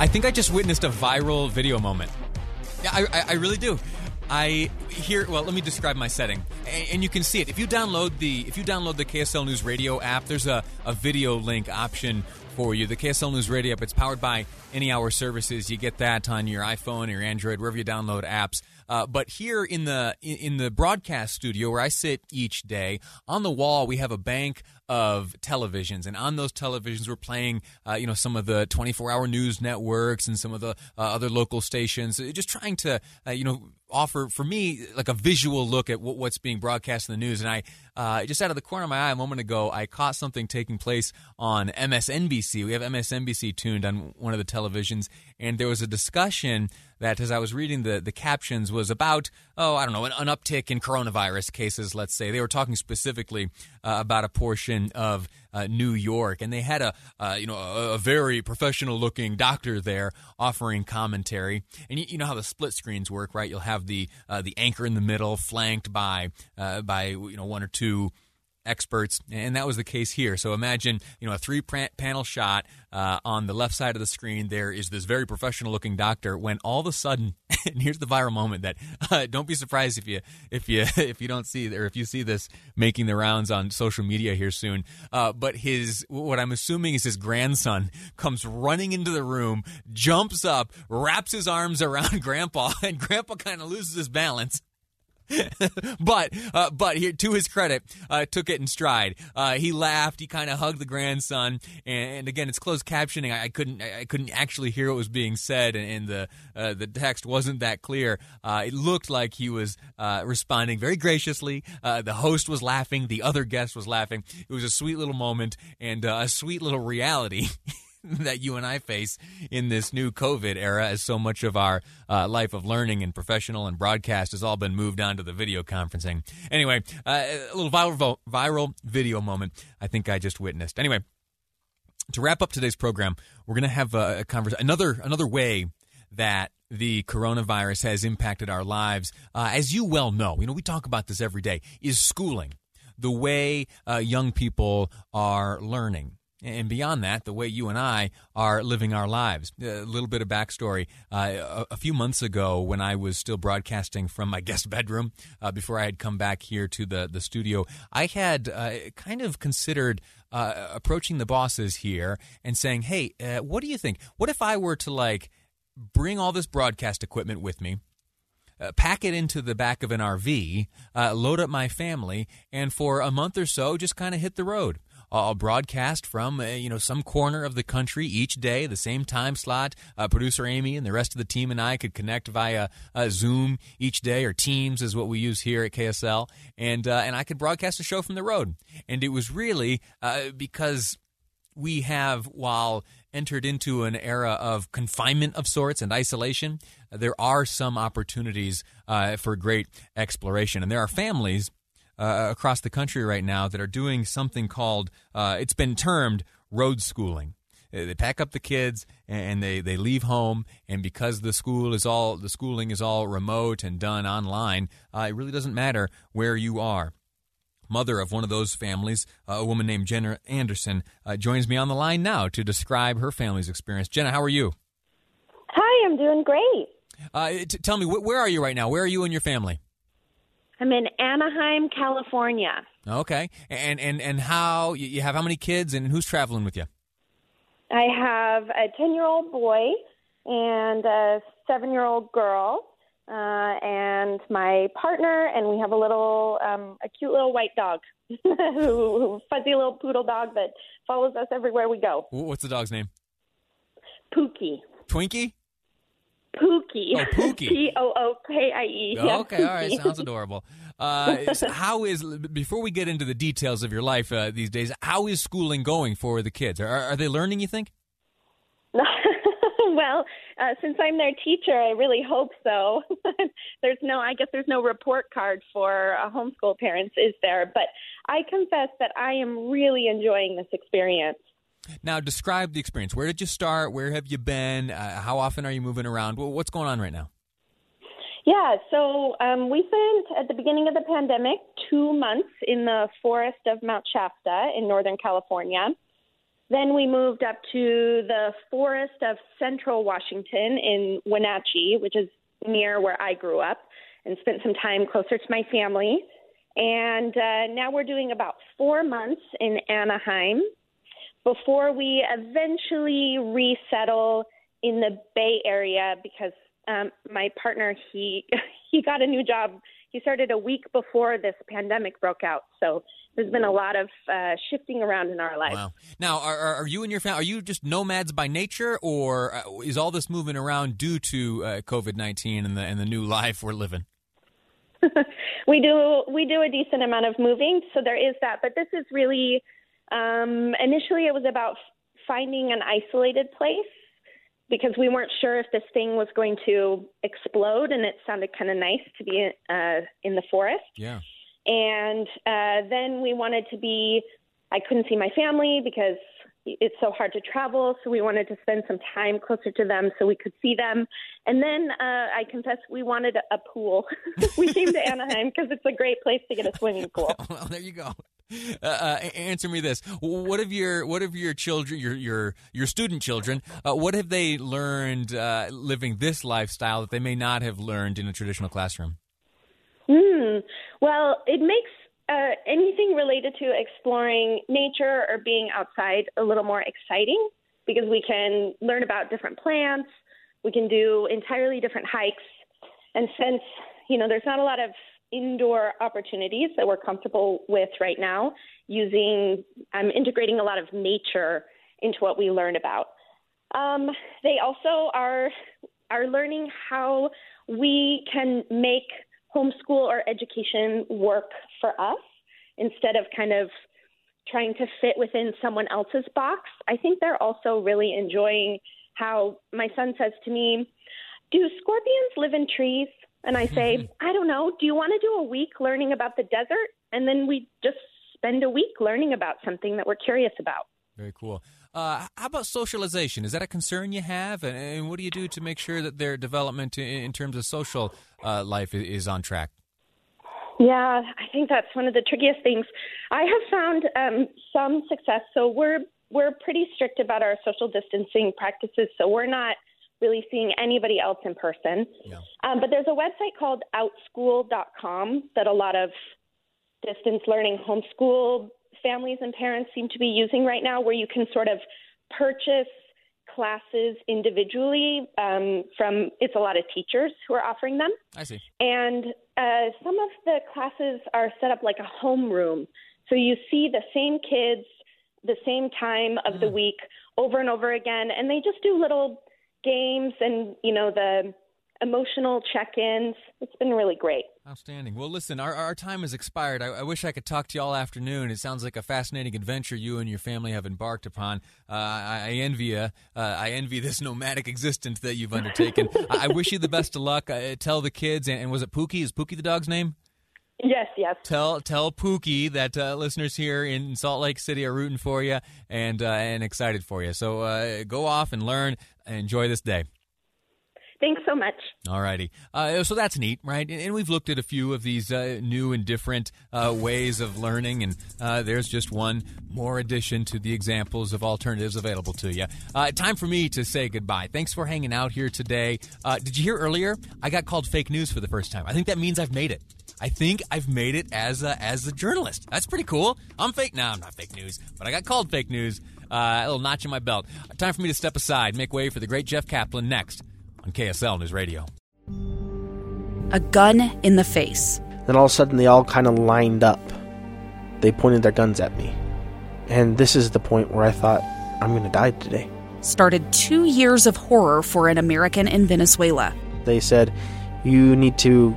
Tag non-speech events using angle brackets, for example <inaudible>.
I think I just witnessed a viral video moment. Yeah, I, I, I really do. I here. Well, let me describe my setting, and, and, you can see it if you download the if you download the KSL News Radio app. There's a, a video link option for you. The KSL News Radio app. It's powered by Any Hour Services. You get that on your iPhone or your Android, wherever you download apps. Uh, but here in the in the broadcast studio where I sit each day, on the wall we have a bank of televisions, and on those televisions we're playing, uh, you know, some of the 24-hour news networks and some of the uh, other local stations, just trying to, uh, you know, offer for me like a visual look at what's being broadcast in the news. And I uh, just out of the corner of my eye a moment ago, I caught something taking place on MSNBC. We have MSNBC tuned on one of the televisions, and there was a discussion that, as I was reading the the captions, was about oh I don't know an, an uptick in coronavirus cases. Let's say they were talking specifically uh, about a portion of uh, New York, and they had a uh, you know a, a, very professional looking doctor there offering commentary. And you, you, know how the split screens work, right? You'll have the uh, the anchor in the middle, flanked by uh, by you know one or two experts, and that was the case here. So imagine, you know, a three panel shot uh, on the left side of the screen. There is this very professional looking doctor. When all of a sudden, <laughs> and here's the viral moment that <laughs> uh, don't be surprised if you if you <laughs> if you don't see or if you see this making the rounds on social media here soon. Uh, but his what I'm assuming is his grandson comes running into the room, jumps up, wraps his arms around Grandpa, and Grandpa kind of loses his balance <laughs> but uh, but here to his credit, uh, took it in stride. Uh, he laughed. He kind of hugged the grandson, and, and, again, it's closed captioning. I, I, couldn't I couldn't actually hear what was being said, and, and the uh, the text wasn't that clear. Uh, it looked like he was uh, responding very graciously. the host was laughing. The other guest was laughing. It was a sweet little moment and a sweet little reality. <laughs> <laughs> that you and I face in this new COVID era, as so much of our uh, life of learning and professional and broadcast has all been moved on to the video conferencing. Anyway, uh, a little viral, viral video moment I think I just witnessed. Anyway, to wrap up today's program, we're going to have a, a conversation, another another way that the coronavirus has impacted our lives. Uh, as you well know, you know we talk about this every day. Is schooling the way uh, young people are learning? And beyond that, the way you and I are living our lives. A little bit of backstory. Uh, a, a, few months ago, when I was still broadcasting from my <laughs> guest bedroom, uh, before I had come back here to the, the studio, I had uh, kind of considered uh, approaching the bosses here and saying, hey, uh, what do you think? What if I were to like bring all this broadcast equipment with me? Uh, pack it into the back of an RV, uh, load up my family, and for a month or so, just kind of hit the road. I'll broadcast from uh, you know some corner of the country each day, the same time slot. Uh, Producer Amy and the rest of the team and I could connect via uh, Zoom each day, or Teams is what we use here at KSL, and uh, and I could broadcast a show from the road. And it was really uh, because we have while entered into an era of confinement of sorts and isolation, there are some opportunities for great exploration. And there are families uh, across the country right now that are doing something called, uh, it's been termed road schooling. Uh, they pack up the kids and they, they leave home, and because the school is all the schooling is all remote and done online, uh, it really doesn't matter where you are mother of one of those families, uh, a woman named Jenna Anderson, uh, joins me on the line now to describe her family's experience. Jenna, how are you? Hi, I'm doing great. Uh, t- tell me, wh- where are you right now? Where are you and your family? I'm in Anaheim, California. Okay, and and and how you have how many kids and who's traveling with you? I have a ten year old boy and a seven year old girl, uh, and my partner, and we have a little um, a cute little white dog, <laughs> who, who fuzzy little poodle dog that follows us everywhere we go. What's the dog's name? Pookie. Twinkie. Pookie. Oh, <laughs> Pookie. P O O K I E. Okay, all right, sounds adorable. Uh, <laughs> so how is before we get into the details of your life uh, these days? How is schooling going for the kids? Are, are they learning? You think? <laughs> well, uh, since I'm their teacher, I really hope so. there's no, I guess there's no report card for uh, homeschool parents, is there? But I confess that I am really enjoying this experience. Now, describe the experience. Where did you start? Where have you been? Uh, how often are you moving around? What's going on right now? Yeah, so um, we spent at the beginning of the pandemic two months in the forest of Mount Shasta in Northern California. Then we moved up to the forest of central Washington in Wenatchee, which is near where I grew up, and spent some time closer to my family. And uh, now we're doing about four months in Anaheim before we eventually resettle in the Bay Area because um, my partner he <laughs> he got a new job. He started a week before this pandemic broke out, so there's been a lot of uh, shifting around in our life. Wow! Now, are, are you and your family are you just nomads by nature, or uh, is all this moving around due to uh, COVID nineteen and the and the new life we're living? <laughs> we do we do a decent amount of moving, so there is that. But this is really um, initially it was about finding an isolated place because we weren't sure if this thing was going to explode, and it sounded kind of nice to be uh, in the forest. Yeah. And uh, then we wanted to be. I couldn't see my family because it's so hard to travel, so we wanted to spend some time closer to them so we could see them. And then uh, I confess we wanted a pool. <laughs> we came to Anaheim because it's a great place to get a swimming pool. <laughs> well, there you go. <laughs> Uh, uh, answer me this: What have your what have your children, your your your student children, uh, what have they learned uh, living this lifestyle that they may not have learned in a traditional classroom? Hmm. Well, it makes uh, anything related to exploring nature or being outside a little more exciting because we can learn about different plants. We can do entirely different hikes, and since you know there's not a lot of indoor opportunities that we're comfortable with right now using um, integrating a lot of nature into what we learn about. Um, they also are are learning how we can make homeschool or education work for us instead of kind of trying to fit within someone else's box. I think they're also really enjoying how my son says to me do scorpions live in trees and I say, mm-hmm. I don't know, do you want to do a week learning about the desert? And then we just spend a week learning about something that we're curious about. Very cool. Uh, how about socialization? Is that a concern you have? And, and, what do you do to make sure that their development in, in terms of social uh, life is on track? Yeah, I think that's one of the trickiest things. I have found um, some success. So we're we're pretty strict about our social distancing practices. So we're not really seeing anybody else in person. Yeah. Um, but there's a website called outschool.com that a lot of distance learning homeschool families and parents seem to be using right now, where you can sort of purchase classes individually um, from it's a lot of teachers who are offering them. I see. And uh, some of the classes are set up like a homeroom. So you see the same kids the same time of mm. the week over and over again, and they just do little games and you know the emotional check-ins. It's been really great. Outstanding. Well, listen, our, our time has expired. I, I, wish I could talk to you all afternoon. It sounds like a fascinating adventure you and your family have embarked upon. Uh, I, I, envy you. Uh, I envy this nomadic existence that you've undertaken. <laughs> I, I, wish you the best of luck. Uh, tell the kids, and, and was it Pookie? Is Pookie the dog's name? Yes, yes. Tell tell Pookie that uh, listeners here in Salt Lake City are rooting for you and uh, and excited for you. So uh, go off and learn and enjoy this day. Thanks so much. All righty. Uh, so that's neat, right? And, we've looked at a few of these uh, new and different uh, ways of learning, and uh, there's just one more addition to the examples of alternatives available to you. Uh, time for me to say goodbye. Thanks for hanging out here today. Uh, did you hear earlier? I got called fake news for the first time. I think that means I've made it. I think I've made it as a, as a journalist. That's pretty cool. I'm fake now. I'm not fake news, but I got called fake news. Uh, a little notch in my belt. Time for me to step aside, make way for the great Jeff Caplan next on KSL News Radio. A gun in the face. Then all of a sudden, they all kind of lined up. They pointed their guns at me. And this is the point where I thought, I'm going to die today. Started two years of horror for an American in Venezuela. They said, You need to